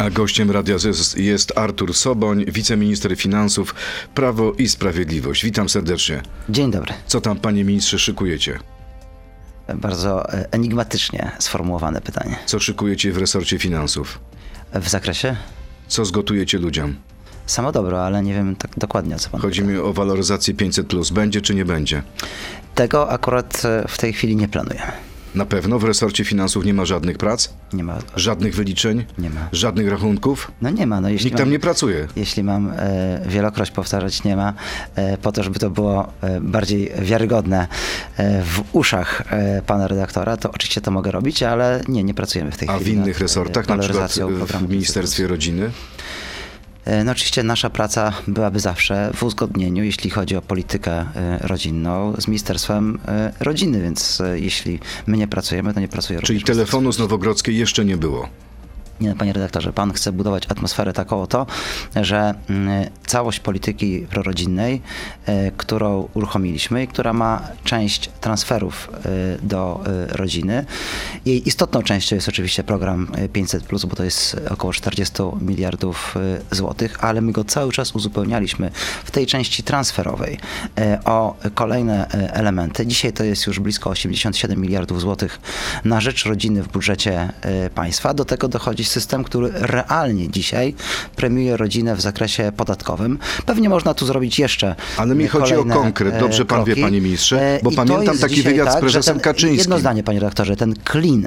A gościem radia jest, jest Artur Soboń, wiceminister finansów, Prawo i Sprawiedliwość. Witam serdecznie. Dzień dobry. Co tam, panie ministrze, szykujecie? Bardzo e, enigmatycznie sformułowane pytanie. Co szykujecie w resorcie finansów? W zakresie? Co zgotujecie ludziom? Samo dobro, ale nie wiem tak dokładnie o co pan Chodzi mi o waloryzację 500+. Będzie czy nie będzie? Tego akurat e, w tej chwili nie planujemy. Na pewno w resorcie finansów nie ma żadnych prac? Nie ma. Żadnych wyliczeń? Nie ma. Żadnych rachunków? No nie ma. No jeśli Nikt tam mam, nie pracuje. Jeśli mam e, wielokroć powtarzać nie ma, e, po to, żeby to było e, bardziej wiarygodne e, w uszach e, pana redaktora, to oczywiście to mogę robić, ale nie, nie pracujemy w tej A chwili. w innych nad, e, resortach, na przykład w Ministerstwie Rodziny? E, No oczywiście nasza praca byłaby zawsze w uzgodnieniu, jeśli chodzi o politykę e, rodzinną, z Ministerstwem e, Rodziny, więc jeśli my nie pracujemy, to nie pracuje Czyli telefonu z Nowogrodzkiej jeszcze nie było. Nie, panie redaktorze, pan chce budować atmosferę taką oto, że mm, całość polityki prorodzinnej, e, którą uruchomiliśmy i która ma część transferów e, do e, rodziny. Jej istotną częścią jest oczywiście program e, 500, bo to jest około 40 miliardów złotych, ale my go cały czas uzupełnialiśmy w tej części transferowej o kolejne elementy. Dzisiaj to jest już blisko 87 miliardów złotych na rzecz rodziny w budżecie państwa. Do tego dochodzi system, który realnie dzisiaj premiuje rodzinę w zakresie podatkowym. Pewnie można tu zrobić jeszcze Ale mi chodzi o konkret. e, Dobrze pan wie, panie ministrze, E, bo i pamiętam taki wywiad z tak, że prezesem ten, Kaczyńskim. Jedno zdanie, panie redaktorze, ten clean,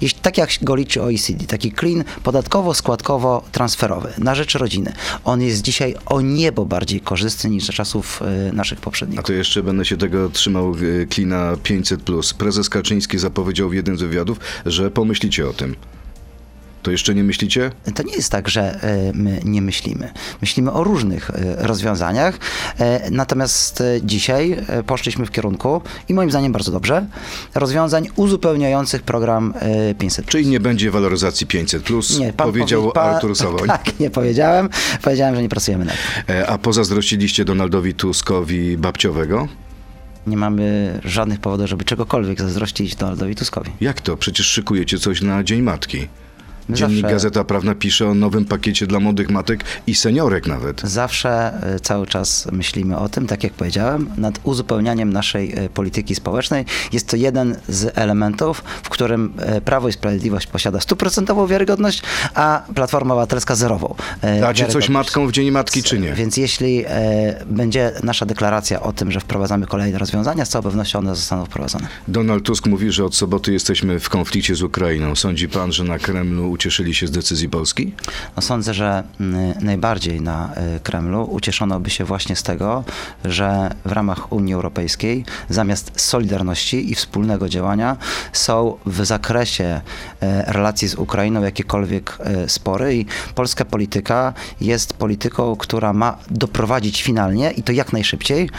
jeśli, tak jak go liczy OECD, taki clean podatkowo-składkowo-transferowy na rzecz rodziny, on jest dzisiaj o niebo bardziej korzystny niż za czasów e, naszych A poprzedników. to jeszcze będę się tego trzymał klina 500+. Prezes Kaczyński zapowiedział w jednym z wywiadów, że pomyślicie o tym. To jeszcze nie myślicie? To nie jest tak, że e, my nie myślimy. Myślimy o różnych e, rozwiązaniach, e, natomiast dzisiaj poszliśmy w kierunku, i moim zdaniem bardzo dobrze, rozwiązań uzupełniających program e, 500. Czyli nie będzie waloryzacji 500+, Nie, pan powiedział powie- pan- Artur Soboń. Tak, nie powiedziałem. Powiedziałem, że nie pracujemy nad tym. A pozazdrościliście Donaldowi Tuskowi babciowego? Nie mamy żadnych powodów, żeby czegokolwiek zazdrościć Donaldowi Tuskowi. Jak to? Przecież szykujecie coś na Dzień Matki. Dziennik zawsze- Gazeta Prawna pisze o nowym pakiecie dla młodych matek i seniorek nawet. Zawsze e, cały czas myślimy o tym, tak jak powiedziałem, nad uzupełnianiem naszej e, polityki społecznej. Jest to jeden z elementów, w którym e, Prawo i Sprawiedliwość posiada stuprocentową wiarygodność, a Platforma Obywatelska zerową. Dacie coś matkom w Dzień Matki, czy nie? Więc jeśli będzie nasza deklaracja o tym, że wprowadzamy kolejne rozwiązania, z całą pewnością one zostaną wprowadzone. Donald Tusk mówi, że od soboty jesteśmy w konflikcie z Ukrainą. Sądzi pan, że na Kremlu ucieszyli się z decyzji Polski? No sądzę, że mm, najbardziej na y, Kremlu ucieszono by się właśnie z tego, że w ramach Unii Europejskiej zamiast solidarności i wspólnego działania są w zakresie e, relacji z Ukrainą jakiekolwiek e, spory i polska polityka jest polityką, która ma doprowadzić finalnie i to jak najszybciej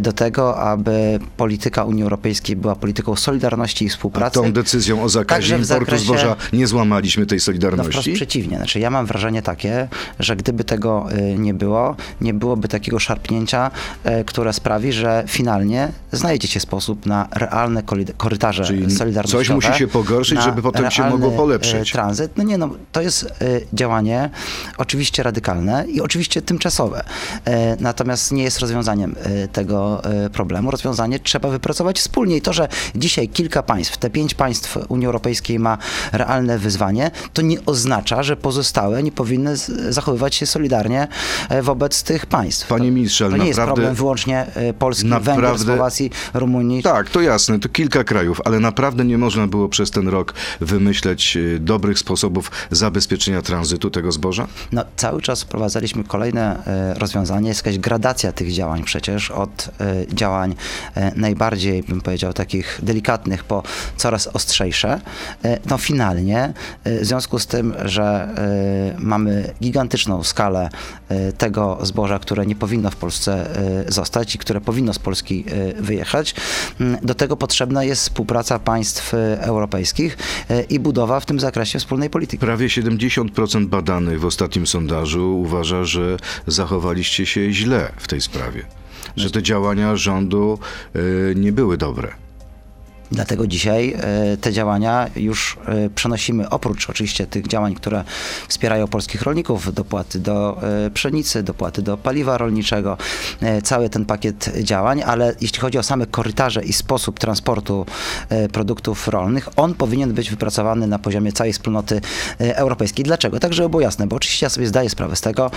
do tego, aby polityka Unii Europejskiej była polityką solidarności i A współpracy. tą decyzją o zakazie importu zakresie- zboża nie złamaliśmy tej no solidarności? wprost przeciwnie. Znaczy, ja mam wrażenie takie, że gdyby tego y, nie było, nie byłoby takiego szarpnięcia, y, które sprawi, że finalnie znajdziecie sposób na realne korytarze Czyli solidarnościowe. coś musi się pogorszyć, żeby potem się mogło polepszyć. y, Tranzyt. No nie no, to jest działanie oczywiście radykalne i oczywiście tymczasowe. Natomiast nie jest rozwiązaniem tego problemu. Rozwiązanie trzeba wypracować wspólnie i to, że dzisiaj kilka państw, te pięć państw Unii Europejskiej ma realne wyzwanie, to nie oznacza, że pozostałe nie powinny zachowywać się solidarnie e, wobec tych państw. Panie To- ministrze, ale to nie jest naprawdę- problem wyłącznie e, Polski, Węgier, Naprawdę- Słowacji, Rumunii. Tak, to jasne, to kilka krajów, ale naprawdę nie można było przez ten rok wymyśleć y, dobrych sposobów zabezpieczenia tranzytu tego zboża? No, cały czas wprowadzaliśmy kolejne e, rozwiązania. Jest jakaś gradacja tych działań przecież od e, działań e, najbardziej, bym powiedział, takich delikatnych po coraz ostrzejsze. E, no finalnie, e, związku z tym, że e, mamy gigantyczną skalę e, tego zboża, które nie powinno w Polsce e, zostać i które powinno z Polski wyjechać, m, do tego potrzebna jest współpraca państw europejskich i budowa w tym zakresie wspólnej polityki. Prawie 70% badanych w ostatnim sondażu uważa, że zachowaliście się źle w tej sprawie. Że te działania rządu y, nie były dobre. Dlatego dzisiaj e, te działania już e, przenosimy, oprócz oczywiście tych działań, które wspierają polskich rolników, dopłaty do e, pszenicy, dopłaty do paliwa rolniczego, cały ten pakiet działań, ale jeśli chodzi o same korytarze i sposób transportu produktów rolnych, on powinien być wypracowany na poziomie całej wspólnoty europejskiej. Dlaczego? Tak, żeby było jasne, bo oczywiście ja sobie zdaję sprawę z tego,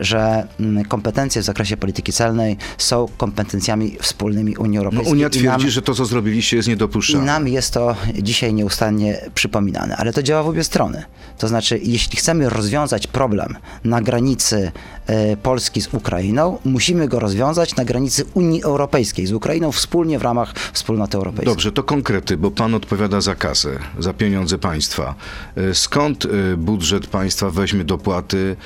że mm, kompetencje w zakresie polityki celnej są kompetencjami wspólnymi Unii No, Europejskiej. Unia I nam- twierdzi, że to, co zrobiliście, jest i niedopuszczalne. nam jest to dzisiaj nieustannie przypominane, ale to działa w obie strony. To znaczy, jeśli chcemy rozwiązać problem na granicy e, Polski z Ukrainą, musimy go rozwiązać na granicy Unii Europejskiej z Ukrainą wspólnie w ramach wspólnoty europejskiej. Dobrze, to konkrety, bo pan odpowiada za kasę, za pieniądze państwa. E, Skąd e, budżet państwa weźmie dopłaty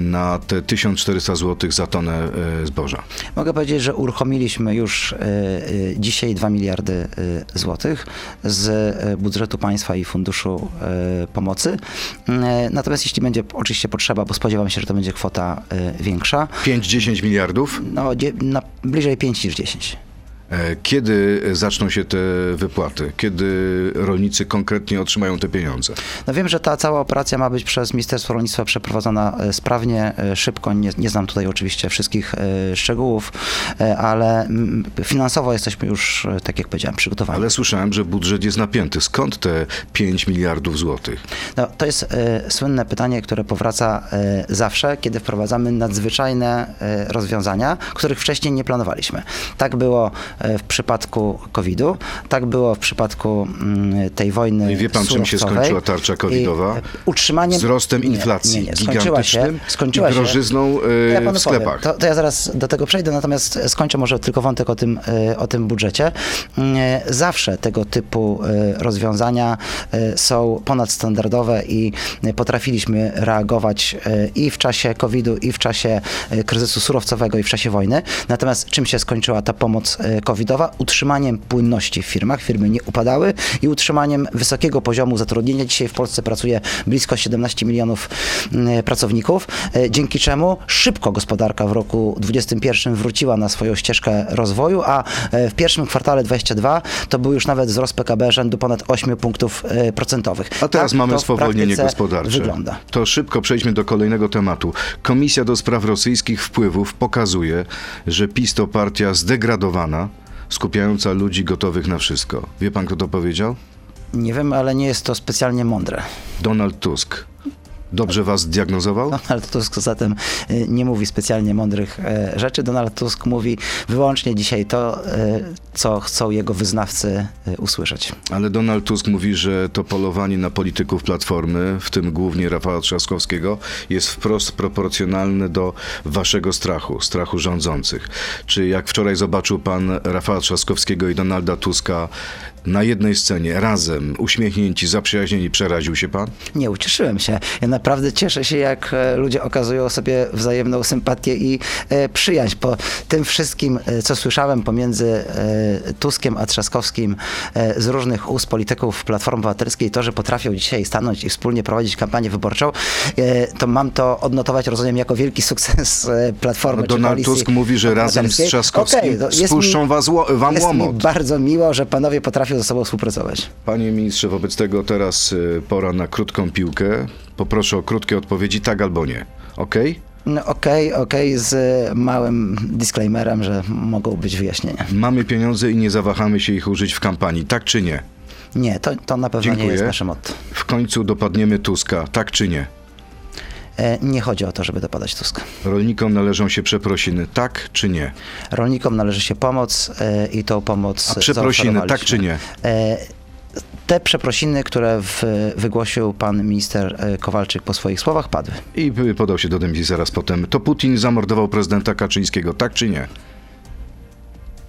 na te 1400 zł za tonę e, zboża? Mogę powiedzieć, że uruchomiliśmy już e, e, dzisiaj 2 miliardy e, złotych z e, budżetu państwa i funduszu e, pomocy. E, Natomiast jeśli będzie oczywiście potrzeba, bo spodziewam się, że to będzie kwota e, większa, 5-10 miliardów? no, na bliżej 5 niż 10. E, Kiedy zaczną się te wypłaty? Kiedy rolnicy konkretnie otrzymają te pieniądze? No wiem, że ta cała operacja ma być przez Ministerstwo Rolnictwa przeprowadzona e, sprawnie, e, szybko. Nie, nie znam tutaj oczywiście wszystkich szczegółów, ale finansowo jesteśmy już, tak jak powiedziałem, przygotowani. Ale słyszałem, że budżet jest napięty. Skąd te 5 miliardów złotych? No, to jest słynne pytanie, które powraca zawsze, kiedy wprowadzamy nadzwyczajne rozwiązania, których wcześniej nie planowaliśmy. Tak było w przypadku COVID-u, tak było w przypadku mm, tej wojny No i wie pan, czym się skończyła tarcza covidowa? E, Utrzymaniem... Wzrostem Nie, inflacji nie, nie. Skończyła się, gigantycznym skończyła i się. drożyzną e, Ja w sklepach. To, to ja zaraz do tego przejdę, natomiast skończę może tylko wątek o tym, e, o tym budżecie. E, Zawsze tego typu e, rozwiązania e, są ponadstandardowe i e, potrafiliśmy reagować e, i w czasie COVID-u, i w czasie e, kryzysu surowcowego, i w czasie wojny. Natomiast czym się skończyła ta pomoc e, covidowa? Utrzymaniem płynności w firmach. Firmy nie upadały i utrzymaniem wysokiego poziomu zatrudnienia. Dzisiaj w Polsce pracuje blisko 17 milionów mm, pracowników, e, dzięki czemu szybko gospodarka w roku 2021 wróciła na swoją ścieżkę rozwoju, a e, w pierwszym kwartale 22 to był już nawet wzrost PKB rzędu ponad 8 punktów e, procentowych. A teraz tak mamy spowolnienie gospodarcze. Wygląda. To szybko przejdźmy do kolejnego tematu. Komisja do spraw rosyjskich wpływów pokazuje, że PiS to partia zdegradowana, skupiająca ludzi gotowych na wszystko. Wie pan, kto to powiedział? Nie wiem, ale nie jest to specjalnie mądre. Donald Tusk. Dobrze was zdiagnozował? Donald Tusk zatem y, nie mówi specjalnie mądrych e, rzeczy. Donald Tusk mówi wyłącznie dzisiaj to, e, co chcą jego wyznawcy usłyszeć. Ale Donald Tusk mówi, że to polowanie na polityków Platformy, w tym głównie Rafała Trzaskowskiego, jest wprost proporcjonalne do waszego strachu, strachu rządzących. Czy jak wczoraj zobaczył pan Rafała Trzaskowskiego i Donalda Tuska na jednej scenie, razem, uśmiechnięci, zaprzyjaźnieni, przeraził się pan? Nie, ucieszyłem się. Ja naprawdę cieszę się, jak e, ludzie okazują sobie wzajemną sympatię i e, przyjaźń. Po tym wszystkim, e, co słyszałem pomiędzy e, Tuskiem a Trzaskowskim e, z różnych ust polityków Platformy Obywatelskiej, to, że potrafią dzisiaj stanąć i wspólnie prowadzić kampanię wyborczą, e, to mam to odnotować, rozumiem, jako wielki sukces Platformy czy Donald Tusk mówi, że razem z. Trzaskowskim jest spuszczą mi- was, wam Jest mi łomot. bardzo miło, że panowie potrafią ze sobą współpracować. Panie ministrze, wobec tego teraz y, pora na krótką piłkę. Poproszę o krótkie odpowiedzi, tak albo nie. Okej? No, Okej, okej, z małym disclaimerem, że mogą być wyjaśnienia. Mamy pieniądze i nie zawahamy się ich użyć w kampanii, tak czy nie? Nie, to, to na pewno Dziękuję. nie jest nasze motto. W końcu dopadniemy Tuska, tak czy nie? E, Nie chodzi o to, żeby dopadać Tuska. Rolnikom należą się przeprosiny, tak czy nie? Rolnikom należy się pomoc e, i tą pomoc A przeprosiny, tak czy nie? E, Te przeprosiny, które w, wygłosił pan minister Kowalczyk po swoich słowach, padły. I podał się do dymisji zaraz potem. To Putin zamordował prezydenta Kaczyńskiego, tak czy nie?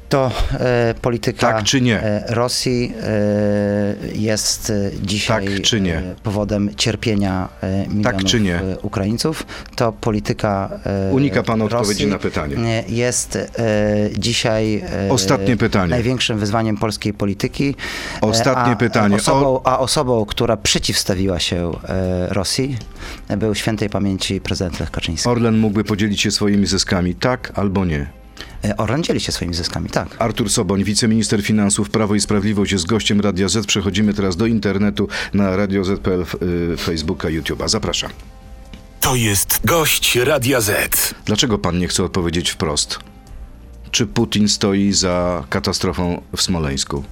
To e, polityka Tak czy nie? e, Rosji e, jest e, dzisiaj Tak czy nie? e, powodem cierpienia milionów czy nie? Ukraińców. To polityka Unika pan odpowiedzi Rosji na pytanie. Jest dzisiaj Ostatnie pytanie. największym wyzwaniem polskiej polityki. Ostatnie a pytanie. Osobą, a osobą, która przeciwstawiła się Rosji, był świętej pamięci prezydent Lech Kaczyński. Orlen mógłby podzielić się swoimi zyskami, tak albo nie? E, Orlen dzieli się swoimi zyskami, tak. Artur Soboń, wiceminister finansów Prawo i Sprawiedliwość jest gościem Radia Z. Przechodzimy teraz do internetu na Radio Z.pl, y, Facebooka, YouTube'a. Zapraszam. To jest gość Radia Z. Dlaczego pan nie chce odpowiedzieć wprost? Czy Putin stoi za katastrofą w Smoleńsku?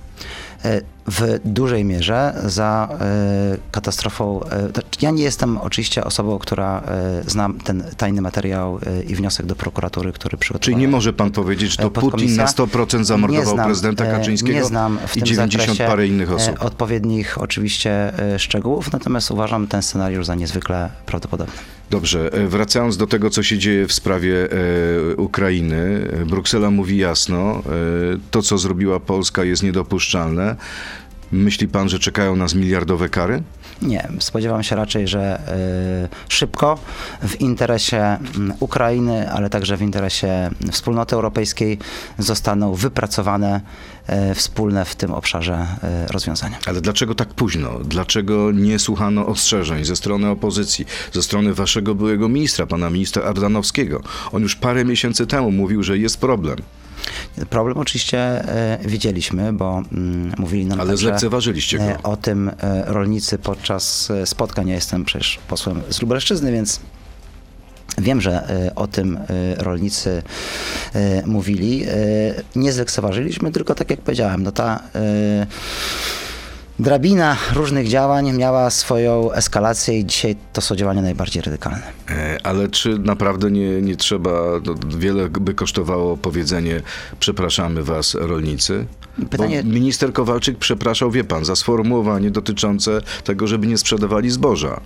E, w dużej mierze za e, katastrofą. e, Ja nie jestem oczywiście osobą, która zna ten tajny materiał i wniosek do prokuratury, który przygotowała. Czyli nie może pan powiedzieć, że to Putin na 100% zamordował znam, prezydenta Kaczyńskiego nie znam w i tym 90 zakresie, parę innych osób? Odpowiednich oczywiście szczegółów, natomiast uważam ten scenariusz za niezwykle prawdopodobny. Dobrze, e, wracając do tego, co się dzieje w sprawie e, Ukrainy, e, Bruksela mówi jasno, e, to co zrobiła Polska jest niedopuszczalne. Myśli pan, że czekają nas miliardowe kary? Nie, spodziewam się raczej, że y, szybko w interesie mm, Ukrainy, ale także w interesie wspólnoty europejskiej zostaną wypracowane y, wspólne w tym obszarze y, rozwiązania. Ale dlaczego tak późno? Dlaczego nie słuchano ostrzeżeń ze strony opozycji, ze strony waszego byłego ministra, pana ministra Ardanowskiego? On już parę miesięcy temu mówił, że jest problem, Problem oczywiście y, widzieliśmy, bo mm, mówili nam ale zlekceważyliście e, go. o tym e, rolnicy podczas e, spotkań. Ja jestem przecież posłem z Lubelszczyzny, więc wiem, że e, o tym e, rolnicy e, mówili. E, Nie zlekceważyliśmy, tylko tak jak powiedziałem, no ta e, drabina różnych działań miała swoją eskalację i dzisiaj to są działania najbardziej radykalne. E, Ale czy naprawdę nie, nie trzeba, no, wiele by kosztowało powiedzenie przepraszamy was rolnicy? Pytanie- Bo minister Kowalczyk przepraszał, wie pan, za sformułowanie dotyczące tego, żeby nie sprzedawali zboża.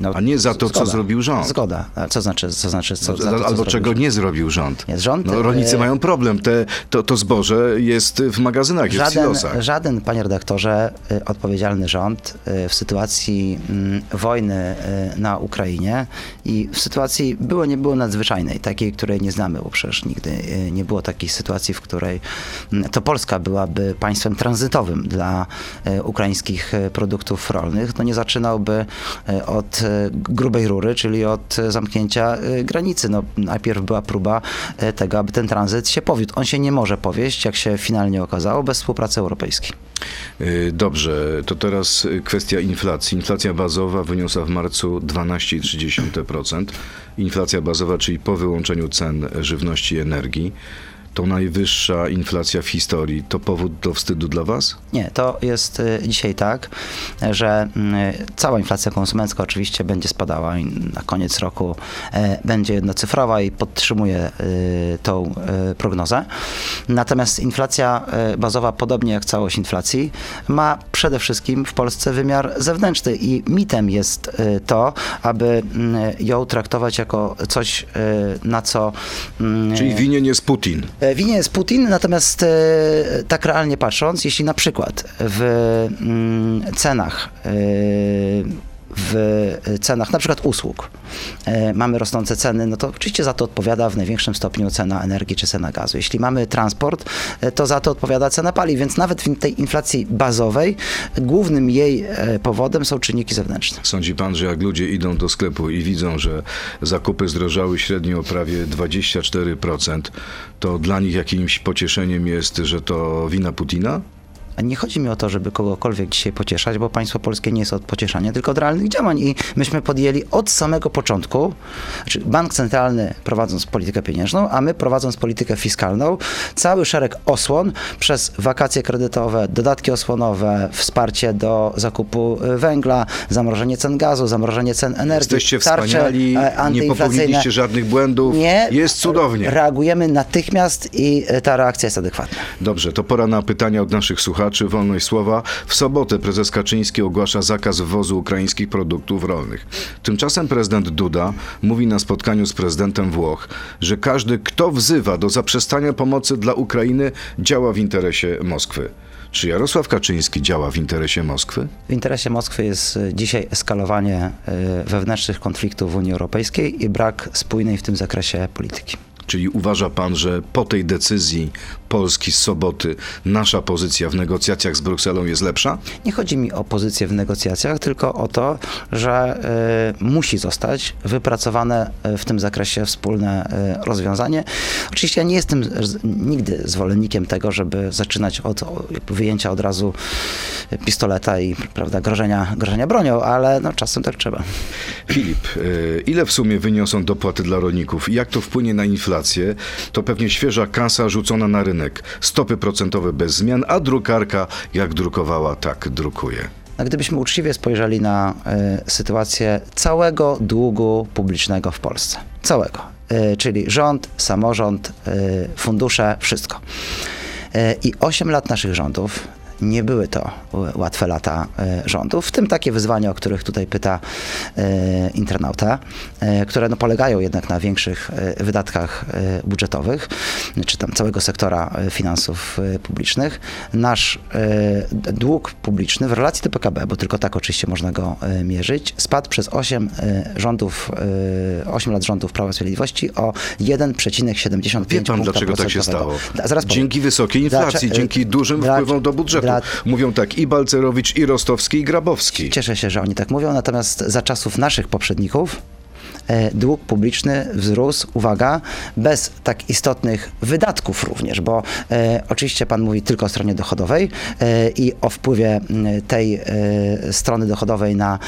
No, A nie za to, co zgoda. zrobił rząd. Zgoda. A co znaczy, co znaczy, co, za to, co Albo czego rząd? nie zrobił rząd. Nie, rząd, no, rolnicy e, mają problem. Te, to, to zboże jest w magazynach, jest w Żaden, silosach. żaden, panie redaktorze, y, odpowiedzialny rząd y, w sytuacji mm, wojny y, na Ukrainie i w sytuacji było, nie było nadzwyczajnej, takiej, której nie znamy, bo przecież nigdy nie było takiej sytuacji, w której mm, to Polska byłaby państwem tranzytowym dla ukraińskich produktów rolnych, to nie zaczynałby od grubej rury, czyli od zamknięcia y, granicy. No, najpierw była próba y, tego, aby ten tranzyt się powiódł. On się nie może powieść, jak się finalnie okazało, bez współpracy europejskiej. Dobrze, to teraz kwestia inflacji. Inflacja bazowa wyniosła w marcu 12,3%. Inflacja bazowa, czyli po wyłączeniu cen żywności i energii. To najwyższa inflacja w historii. To powód do wstydu dla was? Nie, to jest y, dzisiaj tak, że mm, cała inflacja konsumencka oczywiście będzie spadała i na koniec roku e, będzie jednocyfrowa i podtrzymuje y, tą y, prognozę. Natomiast inflacja y, bazowa, podobnie jak całość inflacji, ma przede wszystkim w Polsce wymiar zewnętrzny i mitem jest y, to, aby ją traktować jako coś, y, na co mm, Czyli winien jest Putin. E, Winien jest Putin, natomiast e, tak realnie patrząc, jeśli na przykład w mm, cenach e, w cenach na przykład usług e, mamy rosnące ceny, no to oczywiście za to odpowiada w największym stopniu cena energii czy cena gazu. Jeśli mamy transport, e, to za to odpowiada cena paliw, więc nawet w tej inflacji bazowej głównym jej e, powodem są czynniki zewnętrzne. Sądzi pan, że jak ludzie idą do sklepu i widzą, że zakupy zdrożały średnio o prawie 24%, to dla nich jakimś pocieszeniem jest, że to wina Putina? Nie chodzi mi o to, żeby kogokolwiek dzisiaj pocieszać, bo państwo polskie nie jest od pocieszania, tylko od realnych działań. I myśmy podjęli od samego początku, znaczy bank centralny prowadząc politykę pieniężną, a my prowadząc politykę fiskalną, cały szereg osłon przez wakacje kredytowe, dodatki osłonowe, wsparcie do zakupu y, węgla, zamrożenie cen gazu, zamrożenie cen energii, Jesteście tarcze, wspaniali, e, nie popełniliście żadnych błędów, Nie, jest cudownie. Reagujemy natychmiast i e, ta reakcja jest adekwatna. Dobrze, to pora na pytania od naszych słuchaczy. Wolność słowa. W sobotę prezes Kaczyński ogłasza zakaz wwozu ukraińskich produktów rolnych. Tymczasem prezydent Duda mówi na spotkaniu z prezydentem Włoch, że każdy, kto wzywa do zaprzestania pomocy dla Ukrainy, działa w interesie Moskwy. Czy Jarosław Kaczyński działa w interesie Moskwy? W interesie Moskwy jest y, dzisiaj eskalowanie y, wewnętrznych konfliktów w Unii Europejskiej i brak spójnej w tym zakresie polityki. Czyli uważa pan, że po tej decyzji Polski z soboty nasza pozycja w negocjacjach z Brukselą jest lepsza? Nie chodzi mi o pozycję w negocjacjach, tylko o to, że y, musi zostać wypracowane y, w tym zakresie wspólne y, rozwiązanie. Oczywiście ja nie jestem nigdy zwolennikiem tego, żeby zaczynać od wyjęcia od razu pistoleta i prawda, grożenia, grożenia bronią, ale no, czasem tak trzeba. Filip, y, ile w sumie wyniosą dopłaty dla rolników? Jak to wpłynie na inflację? To pewnie świeża kasa rzucona na rynek. Stopy procentowe bez zmian, a drukarka jak drukowała, tak drukuje. A gdybyśmy uczciwie spojrzeli na y, sytuację całego długu publicznego w Polsce, całego, y, czyli rząd, samorząd, y, fundusze, wszystko. I 8 lat naszych rządów nie były to łatwe lata e, rządów, w tym takie wyzwania, o których tutaj pyta e, internauta, e, które no polegają jednak na większych wydatkach budżetowych, czy tam całego sektora finansów publicznych. Nasz dług publiczny w relacji do PKB, bo tylko tak oczywiście można go mierzyć, spadł przez 8 rządów, 8 lat rządów Prawa i Sprawiedliwości o 1,75 Wie pan, dlaczego tak się stało? Zaraz powiem. dzięki wysokiej inflacji, Dlacze- dzięki dużym wpływom do budżetu. Dla- Mówią tak i Balcerowicz, i Rostowski, i Grabowski. Cieszę się, że oni tak mówią, natomiast za czasów naszych poprzedników dług publiczny wzrósł, uwaga, bez tak istotnych wydatków również, bo e, oczywiście pan mówi tylko o stronie dochodowej e, i o wpływie tej e, strony dochodowej na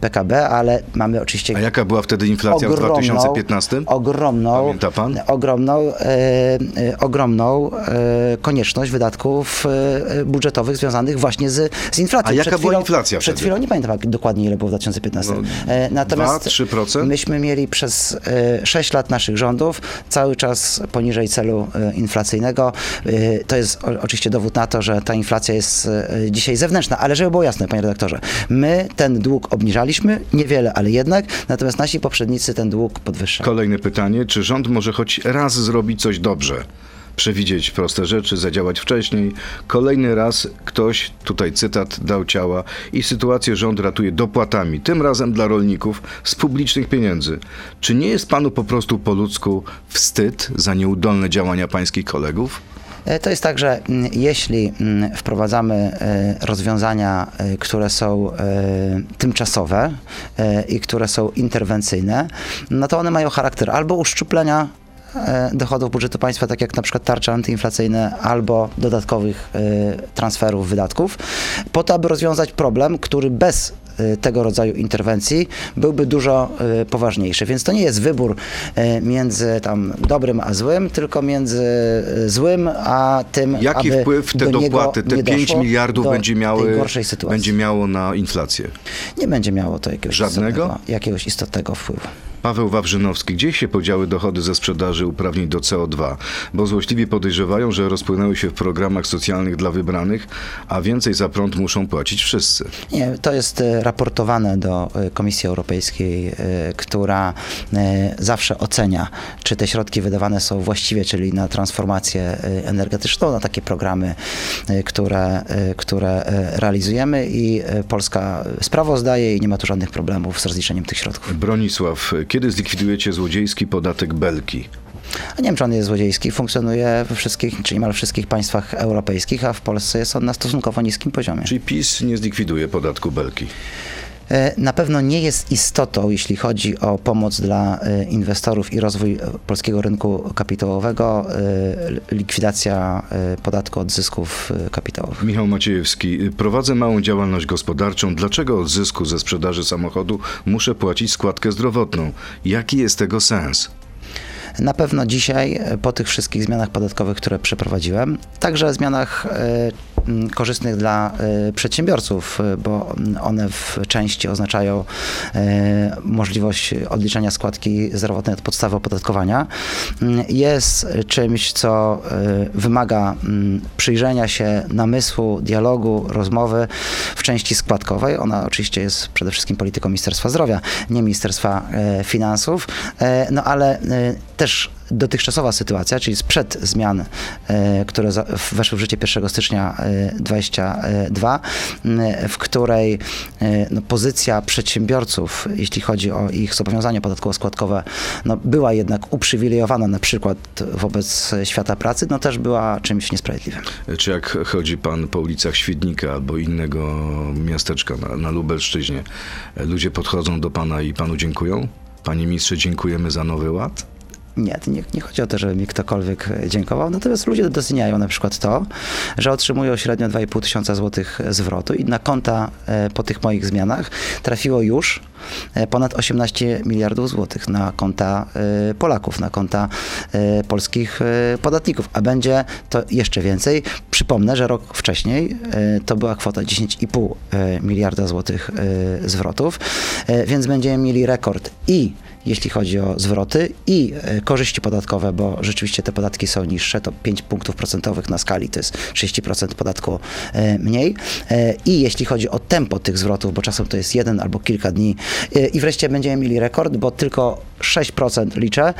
PKB, ale mamy oczywiście A jaka była wtedy inflacja w ogromną, 2015? Ogromną, Pamięta pan? Ogromną, e, e, ogromną e, konieczność wydatków e, budżetowych związanych właśnie z, z inflacją. A jaka była inflacja Przed wtedy? chwilą, nie pamiętam dokładnie ile było w 2015. No, e, natomiast 2-3%? myśmy mieli przez e, 6 lat naszych rządów cały czas poniżej celu e, inflacyjnego. E, to jest oczywiście dowód na to, że ta inflacja jest e, dzisiaj zewnętrzna, ale żeby było jasne, panie redaktorze, my ten dług obniżaliśmy, niewiele, ale jednak, natomiast nasi poprzednicy ten dług podwyższali. Kolejne pytanie, czy rząd może choć raz zrobić coś dobrze? Przewidzieć proste rzeczy, zadziałać wcześniej. Kolejny raz ktoś, tutaj cytat, dał ciała i sytuację rząd ratuje dopłatami, tym razem dla rolników z publicznych pieniędzy. Czy nie jest panu po prostu po ludzku wstyd za nieudolne działania pańskich kolegów? E, To jest tak, że mm, jeśli mm, wprowadzamy e, rozwiązania, e, które są tymczasowe i które są interwencyjne, no to one mają charakter albo uszczuplenia dochodów budżetu państwa, tak jak na przykład tarcze antyinflacyjne, albo dodatkowych e, transferów wydatków, po to, aby rozwiązać problem, który bez e, tego rodzaju interwencji byłby dużo e, poważniejszy. Więc to nie jest wybór e, między tam dobrym a złym, tylko między e, złym a tym, Jaki aby wpływ te do dopłaty, te nie 5 doszło miliardów będzie, miały, będzie miało na inflację? Nie będzie miało to jakiegoś Żadnego? istotnego, jakiegoś istotnego wpływu. Paweł Wawrzynowski, gdzie się podziały dochody ze sprzedaży uprawnień do CO2? Bo złośliwi podejrzewają, że rozpłynęły się w programach socjalnych dla wybranych, a więcej za prąd muszą płacić wszyscy. Nie, to jest e, raportowane do e, Komisji Europejskiej, e, która zawsze ocenia, czy te środki wydawane są właściwie, czyli na transformację energetyczną, na takie programy, które, które realizujemy i Polska sprawozdaje i nie ma tu żadnych problemów z rozliczeniem tych środków. Bronisław, kiedy zlikwidujecie złodziejski podatek Belki? A nie wiem, czy on jest złodziejski, funkcjonuje we wszystkich, czy niemal wszystkich państwach europejskich, a w Polsce jest on na stosunkowo niskim poziomie. Czyli PiS nie zlikwiduje podatku Belki. E, Na pewno nie jest istotą, jeśli chodzi o pomoc dla e, inwestorów i rozwój e, polskiego rynku kapitałowego, likwidacja podatku od zysków kapitałowych. Michał Maciejewski, prowadzę małą działalność gospodarczą. Dlaczego od zysku ze sprzedaży samochodu muszę płacić składkę zdrowotną? Jaki jest tego sens? Na pewno dzisiaj, e, po tych wszystkich zmianach podatkowych, które przeprowadziłem, także zmianach e, korzystnych dla e, przedsiębiorców, bo one w części oznaczają możliwość odliczenia składki zdrowotnej od podstawy opodatkowania, m, jest czymś, co wymaga m, przyjrzenia się namysłu, dialogu, rozmowy w części składkowej. Ona oczywiście jest przede wszystkim polityką Ministerstwa Zdrowia, nie Ministerstwa Finansów, no ale też też dotychczasowa sytuacja, czyli sprzed zmian, e, które weszły w życie 1 stycznia 2022, w której e, no, pozycja przedsiębiorców, jeśli chodzi o ich zobowiązania podatkowo-składkowe, no, była jednak uprzywilejowana na przykład wobec świata pracy, no też była czymś niesprawiedliwym. Czy jak chodzi pan po ulicach Świdnika albo innego miasteczka na, na Lubelszczyźnie, ludzie podchodzą do pana i panu dziękują? Panie ministrze, dziękujemy za nowy ład? Nie, nie, nie chodzi o to, żeby mi ktokolwiek dziękował, natomiast ludzie doceniają na przykład to, że otrzymują średnio 2,5 tysiąca złotych zwrotu i na konta e, po tych moich zmianach trafiło już ponad 18 miliardów złotych na konta e, Polaków, na konta polskich podatników, a będzie to jeszcze więcej. Przypomnę, że rok wcześniej to była kwota 10,5 miliarda złotych zwrotów, więc będziemy mieli rekord i jeśli chodzi o zwroty i e, korzyści podatkowe, bo rzeczywiście te podatki są niższe, to 5 punktów procentowych na skali to jest 30% podatku e, mniej. E, I jeśli chodzi o tempo tych zwrotów, bo czasem to jest jeden albo kilka dni. I wreszcie będziemy mieli rekord, bo tylko 6% liczę.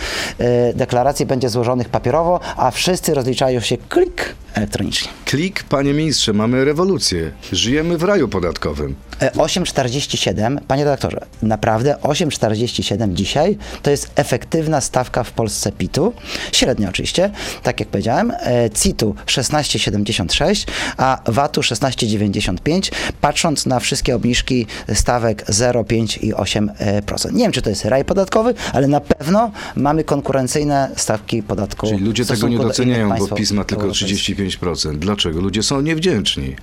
Deklaracji będzie złożonych papierowo, a wszyscy rozliczają się klik elektronicznie. Klik, panie ministrze, mamy rewolucję. Żyjemy w raju podatkowym. 8,47, panie redaktorze, naprawdę 8,47 dzisiaj to jest efektywna stawka w Polsce PIT-u, średnio oczywiście, tak jak powiedziałem, e, CIT-u 16,76, a VAT-u 16,95, patrząc na wszystkie obniżki stawek 0, 5 i 8%. Nie wiem, czy to jest raj podatkowy, ale na pewno mamy konkurencyjne stawki podatku. Czyli ludzie tego nie doceniają, bo PiS ma tylko 35%. Dlaczego? Ludzie są niewdzięczni.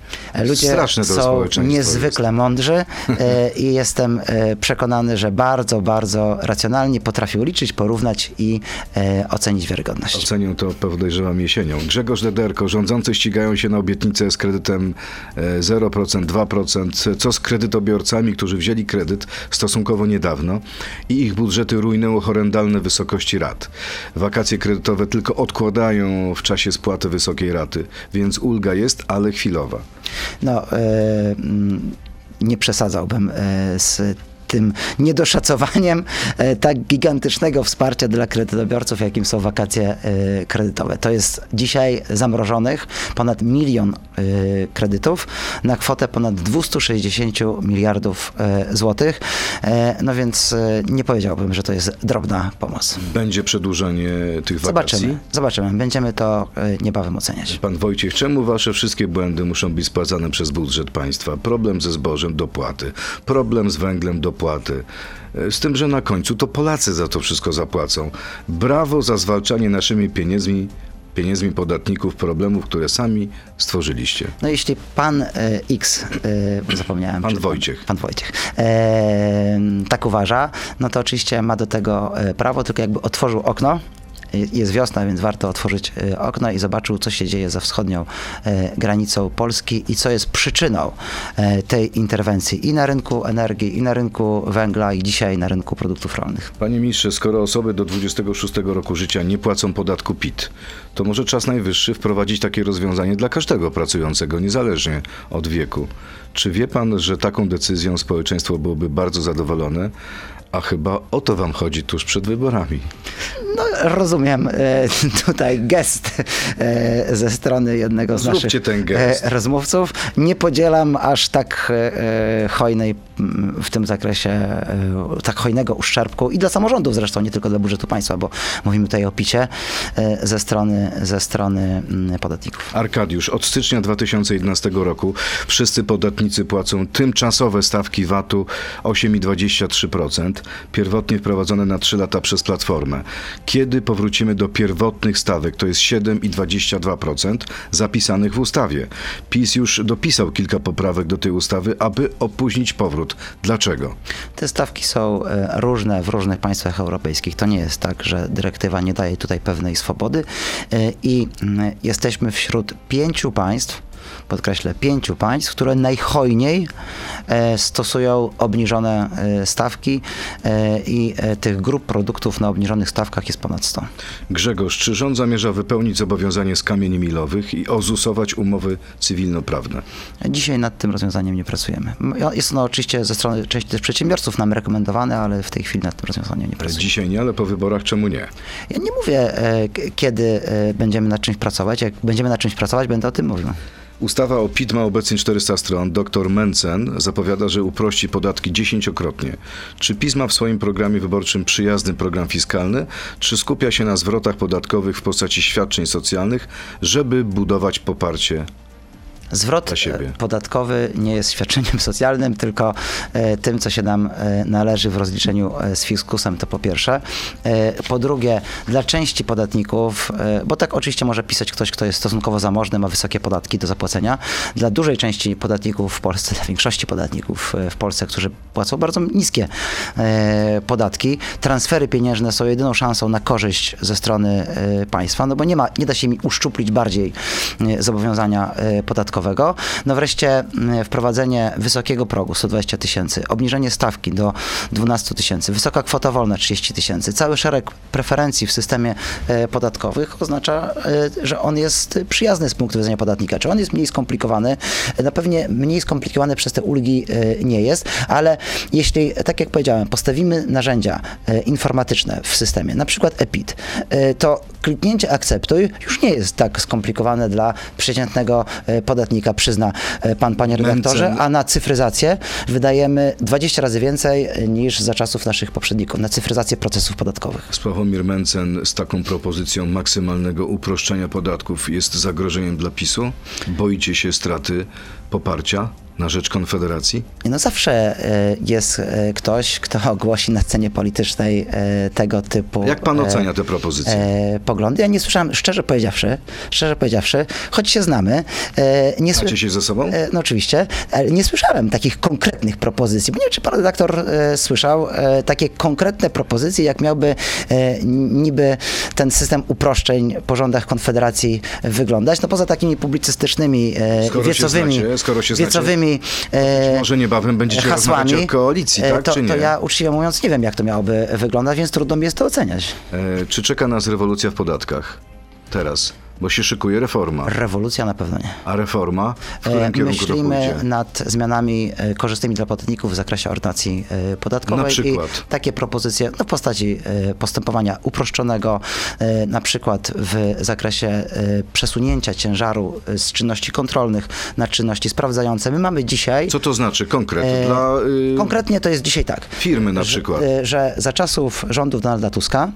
Ludzie Straszne to są niezwykle jest. mądrzy e, i jestem e, przekonany, że bardzo, bardzo racjonalnie potrafią liczyć, porównać i e, ocenić wiarygodność. Ocenią to, podejrzewam, jesienią. Grzegorz Dederko, rządzący ścigają się na obietnicę z kredytem 0%, 2%. Co z kredytobiorcami, którzy wzięli kredyt stosunkowo niedawno i ich budżety rujnują horrendalne wysokości rat. Wakacje kredytowe tylko odkładają w czasie spłaty wysokiej raty, więc ulga jest, ale chwilowa. No, yy, nie przesadzałbym yy, z tym niedoszacowaniem e, tak gigantycznego wsparcia dla kredytobiorców, jakim są wakacje e, kredytowe. To jest dzisiaj zamrożonych ponad milion e, kredytów na kwotę ponad 260 miliardów złotych. No więc nie powiedziałbym, że to jest drobna pomoc. Będzie przedłużenie tych wakacji? Zobaczymy. Zobaczymy. Będziemy to niebawem oceniać. Pan Wojciech, czemu wasze wszystkie błędy muszą być spłacane przez budżet państwa? Problem ze zbożem dopłaty, problem z węglem dopłaty, opłaty. Z tym, że na końcu to Polacy za to wszystko zapłacą. Brawo za zwalczanie naszymi pieniędzmi pieniędzmi podatników problemów, które sami stworzyliście. No jeśli pan e, X, e, zapomniałem. Pan Wojciech. Pan, pan Wojciech. E, tak uważa, no to oczywiście ma do tego e, prawo, tylko jakby otworzył okno jest wiosna, więc warto otworzyć e, okno i zobaczył, co się dzieje za wschodnią e, granicą Polski i co jest przyczyną tej interwencji i na rynku energii, i na rynku węgla, i dzisiaj na rynku produktów rolnych. Panie ministrze, skoro osoby do 26 roku życia nie płacą podatku PIT, to może czas najwyższy wprowadzić takie rozwiązanie dla każdego pracującego, niezależnie od wieku. Czy wie pan, że taką decyzją społeczeństwo byłoby bardzo zadowolone, a chyba o to wam chodzi tuż przed wyborami. No, rozumiem e, tutaj gest e, ze strony jednego z Zróbcie naszych ten gest. E, rozmówców. Nie podzielam aż tak hojnej w tym zakresie, tak hojnego uszczerbku i dla samorządów zresztą, nie tylko dla budżetu państwa, bo mówimy tutaj o picie ze strony, ze strony podatników. Arkadiusz, od stycznia 2011 roku wszyscy podatnicy płacą tymczasowe stawki VAT-u 8,23% pierwotnie wprowadzone na 3 lata przez Platformę. Kiedy powrócimy do pierwotnych stawek, to jest 7,22% zapisanych w ustawie. PiS już dopisał kilka poprawek do tej ustawy, aby opóźnić powrót. Dlaczego? Te stawki są e, różne w różnych państwach europejskich. To nie jest tak, że dyrektywa nie daje tutaj pewnej swobody e, i mm, jesteśmy wśród pięciu państw, podkreślę, pięciu państw, które najhojniej e, stosują obniżone e, stawki e, i tych grup produktów na obniżonych stawkach jest ponad 100. Grzegorz, czy rząd zamierza wypełnić zobowiązanie z kamieni milowych i ozusować umowy cywilnoprawne? Dzisiaj nad tym rozwiązaniem nie pracujemy. Jest ono oczywiście ze strony części przedsiębiorców nam rekomendowane, ale w tej chwili nad tym rozwiązaniem nie pracujemy. Dzisiaj nie, ale po wyborach czemu nie? Ja nie mówię, kiedy będziemy nad czymś pracować. Jak będziemy nad czymś pracować, będę o tym mówił. Ustawa o PIT ma obecnie 400 stron. Dr Mencen zapowiada, że uprości podatki dziesięciokrotnie. Czy PiS ma w swoim programie wyborczym przyjazny program fiskalny, czy skupia się na zwrotach podatkowych w postaci świadczeń socjalnych, żeby budować poparcie? Zwrot e, podatkowy nie jest świadczeniem socjalnym, tylko e, tym, co się nam e, należy w rozliczeniu z fiskusem, to po pierwsze. Po drugie, dla części podatników, bo tak oczywiście może pisać ktoś, kto jest stosunkowo zamożny, ma wysokie podatki do zapłacenia. Dla dużej części podatników w Polsce, dla większości podatników w Polsce, którzy płacą bardzo niskie podatki, transfery pieniężne są jedyną szansą na korzyść ze strony państwa, no bo nie ma, nie da się mi uszczuplić bardziej zobowiązania e, podatkowego. No wreszcie m, wprowadzenie wysokiego progu 120 tysięcy, obniżenie stawki do 12 tysięcy, wysoka kwota wolna 30 tysięcy, cały szereg preferencji w systemie e, podatkowych oznacza, e, że on jest przyjazny z punktu widzenia podatnika. Czy on jest mniej skomplikowany? Na pewnie mniej skomplikowany przez te ulgi e, nie jest, ale jeśli, tak jak powiedziałem, postawimy narzędzia e, informatyczne w systemie, na przykład EPIT, e, to kliknięcie akceptuj już nie jest tak skomplikowane dla przeciętnego e, podatnika, przyzna e, pan, panie redaktorze, a na cyfryzację wydajemy 20 razy więcej e, niż za czasów naszych poprzedników, na cyfryzację procesów podatkowych. Sławomir Mencen z taką propozycją maksymalnego uproszczenia podatków jest zagrożeniem dla PiSu? Boicie się straty poparcia na rzecz Konfederacji? No zawsze e, jest e, ktoś, kto głosi na scenie politycznej e, tego typu Jak pan ocenia te propozycje? poglądy. Ja nie słyszałem, szczerze powiedziawszy, szczerze powiedziawszy, choć się znamy, nie Znacie się ze sobą? No oczywiście, ale nie słyszałem takich konkretnych propozycji. Bo nie wiem, czy pan redaktor słyszał takie konkretne propozycje, jak miałby niby ten system uproszczeń po rządach Konfederacji wyglądać. No poza takimi publicystycznymi, Skoro wiecowymi, znacie, skoro się znacie, wiecowymi e, Może niebawem będziecie hasłami, o koalicji, e, tak to, to ja uczciwie mówiąc nie wiem, jak to miałoby wyglądać, więc trudno mi jest to oceniać. E, czy czeka nas rewolucja w podatkach? Teraz, bo się szykuje reforma. Rewolucja na pewno nie. A reforma? W E, którym kierunku to Myślimy nad zmianami e, korzystnymi dla podatników w zakresie ordynacji e, podatkowej. Na przykład? I takie propozycje no, w postaci e, postępowania uproszczonego, e, na przykład w zakresie e, przesunięcia ciężaru e, z czynności kontrolnych na czynności sprawdzające. My mamy dzisiaj. Co to znaczy konkret? E, Dla y, Konkretnie to jest dzisiaj tak. firmy na że- przykład. e, Że za czasów rządów Donalda Tuska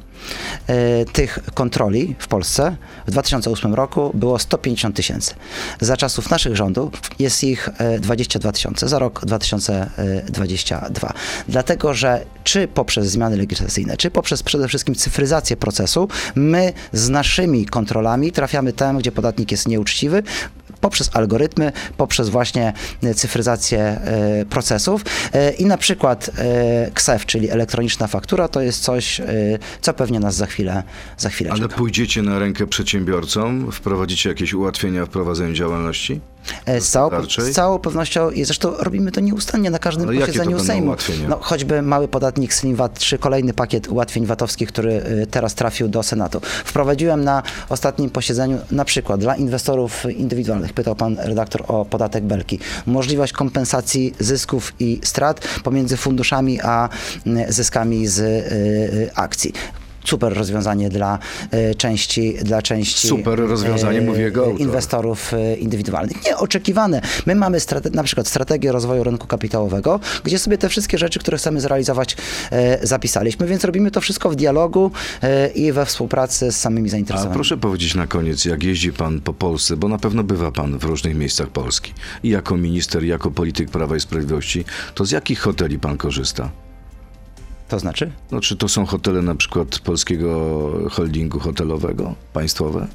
e, tych kontroli w Polsce w 2008 roku było 150 tysięcy. Za czasów naszych rządów jest ich e, 22 tysiące, za rok 2022. Dlatego, że czy poprzez zmiany legislacyjne, czy poprzez przede wszystkim cyfryzację procesu, my z naszymi kontrolami trafiamy tam, gdzie podatnik jest nieuczciwy, poprzez algorytmy, poprzez właśnie e, cyfryzację e, procesów E, i na przykład KSEF, czyli elektroniczna faktura, to jest coś, co pewnie nas za chwilę, za chwilę Ale czeka. pójdziecie na rękę przedsiębiorcom? Wprowadzicie jakieś ułatwienia w prowadzeniu działalności? E, Z całą, z całą pewnością, i zresztą robimy to nieustannie na każdym to posiedzeniu Sejmu. No, choćby mały podatnik Slim VAT, czy kolejny pakiet ułatwień VAT-owskich, który y, teraz trafił do Senatu. Wprowadziłem na ostatnim posiedzeniu na przykład dla inwestorów indywidualnych, pytał pan redaktor o podatek Belki, możliwość kompensacji zysków i strat pomiędzy funduszami a y, zyskami z y, akcji. Super rozwiązanie dla y, części, dla części Super rozwiązanie, y, mówi jego autor. inwestorów e, indywidualnych. Nieoczekiwane. My mamy na przykład strategię rozwoju rynku kapitałowego, gdzie sobie te wszystkie rzeczy, które chcemy zrealizować, e, zapisaliśmy, więc robimy to wszystko w dialogu e, i we współpracy z samymi A zainteresowanymi. proszę powiedzieć na koniec, jak jeździ pan po Polsce, bo na pewno bywa pan w różnych miejscach Polski. I jako minister, i jako polityk Prawa i Sprawiedliwości, to z jakich hoteli pan korzysta? To znaczy? No, czy to są hotele na przykład polskiego holdingu hotelowego, państwowe?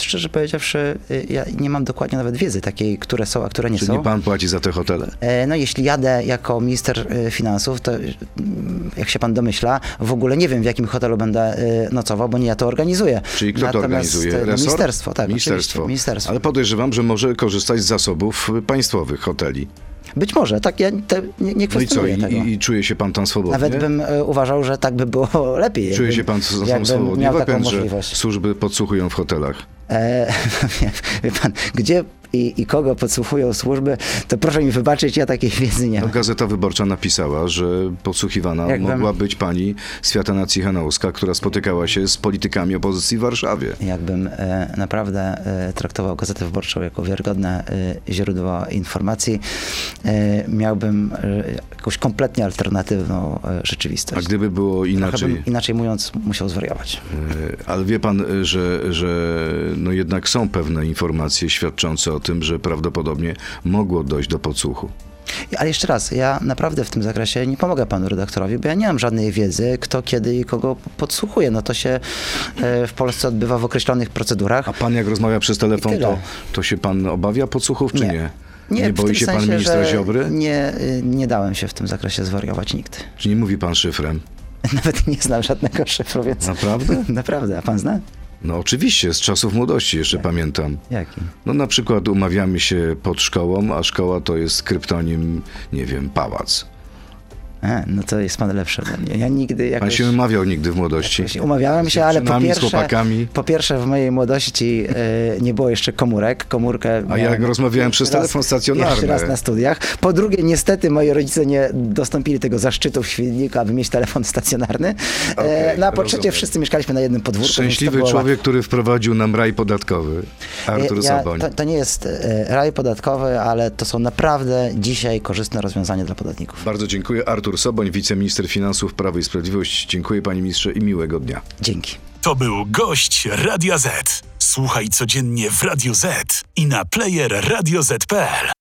Szczerze powiedziawszy, y, ja nie mam dokładnie nawet wiedzy takiej, które są, a które nie Czy są. nie pan płaci za te hotele? E, No jeśli jadę jako minister e, finansów, to mm, jak się pan domyśla, w ogóle nie wiem w jakim hotelu będę nocował, bo nie ja to organizuję. Czyli kto to Natomiast, organizuje? e, no, Resort? Ministerstwo, tak. Ministerstwo. Ministerstwo. Ale podejrzewam, że może korzystać z zasobów państwowych hoteli. Być może, tak, ja te, nie, nie No i co? kwestionuję tego. i, i czuje się pan tam swobodnie? Nawet bym e, uważał, że tak by było lepiej. Czuje się pan tam swobodnie? miał Wie taką pan, że możliwość. służby podsłuchują w hotelach. E, wie pan, gdzie i, i kogo podsłuchują służby, to proszę mi wybaczyć, ja takiej wiedzy nie No, mam. Gazeta Wyborcza napisała, że podsłuchiwana Jakbym- mogła być pani Światana Cichanowska, która spotykała się z politykami opozycji w Warszawie. Jakbym e, naprawdę e, traktował Gazetę Wyborczą jako wiarygodne e, źródło informacji, e, miałbym e, jakąś kompletnie alternatywną e, A rzeczywistość. gdyby było inaczej... bym, inaczej mówiąc, musiał zwariować. Ale wie pan, że, że no jednak są pewne informacje świadczące o tym, że prawdopodobnie mogło dojść do podsłuchu. Ale jeszcze raz, ja naprawdę w tym zakresie nie pomogę panu redaktorowi, bo ja nie mam żadnej wiedzy, kto kiedy i kogo podsłuchuje. No to się e, w Polsce odbywa w określonych procedurach. A pan jak rozmawia przez telefon, to, to się pan obawia podsłuchów, czy nie? Nie, w boi się pan sensie, ministra że Ziobry? Nie, y, nie dałem się w tym zakresie zwariować nigdy. Czy nie mówi pan szyfrem? Nawet nie znam żadnego szyfru, więc... Naprawdę? Naprawdę, a pan zna? No oczywiście, z czasów młodości jeszcze pamiętam. Jaki? No na przykład umawiamy się pod szkołą, a szkoła to jest kryptonim, nie wiem, pałac. A, no to jest pan lepszy ode mnie. Ja nigdy jakoś... Pan się umawiał nigdy w młodości? jakoś Umawiałem się, ale po pierwsze, chłopakami? po pierwsze w mojej młodości e, nie było jeszcze komórek. Komórkę A ja rozmawiałem przez raz- telefon stacjonarny. Jeszcze raz na studiach. Po drugie, niestety moi rodzice nie dostąpili tego zaszczytu w Świdniku, aby mieć telefon stacjonarny. E, Okej, no a po trzecie, wszyscy mieszkaliśmy na jednym podwórku. Szczęśliwy człowiek, który wprowadził nam raj podatkowy. Artur ja, Soboń. to, to nie jest e, raj podatkowy, ale to są naprawdę dzisiaj korzystne rozwiązania dla podatników. Bardzo dziękuję. Artur Soboń, wiceminister finansów Prawo i Sprawiedliwość. Dziękuję panie ministrze i miłego dnia. Dzięki. To był gość Radia Z. Słuchaj codziennie w Radio Z i na player radioz.pl.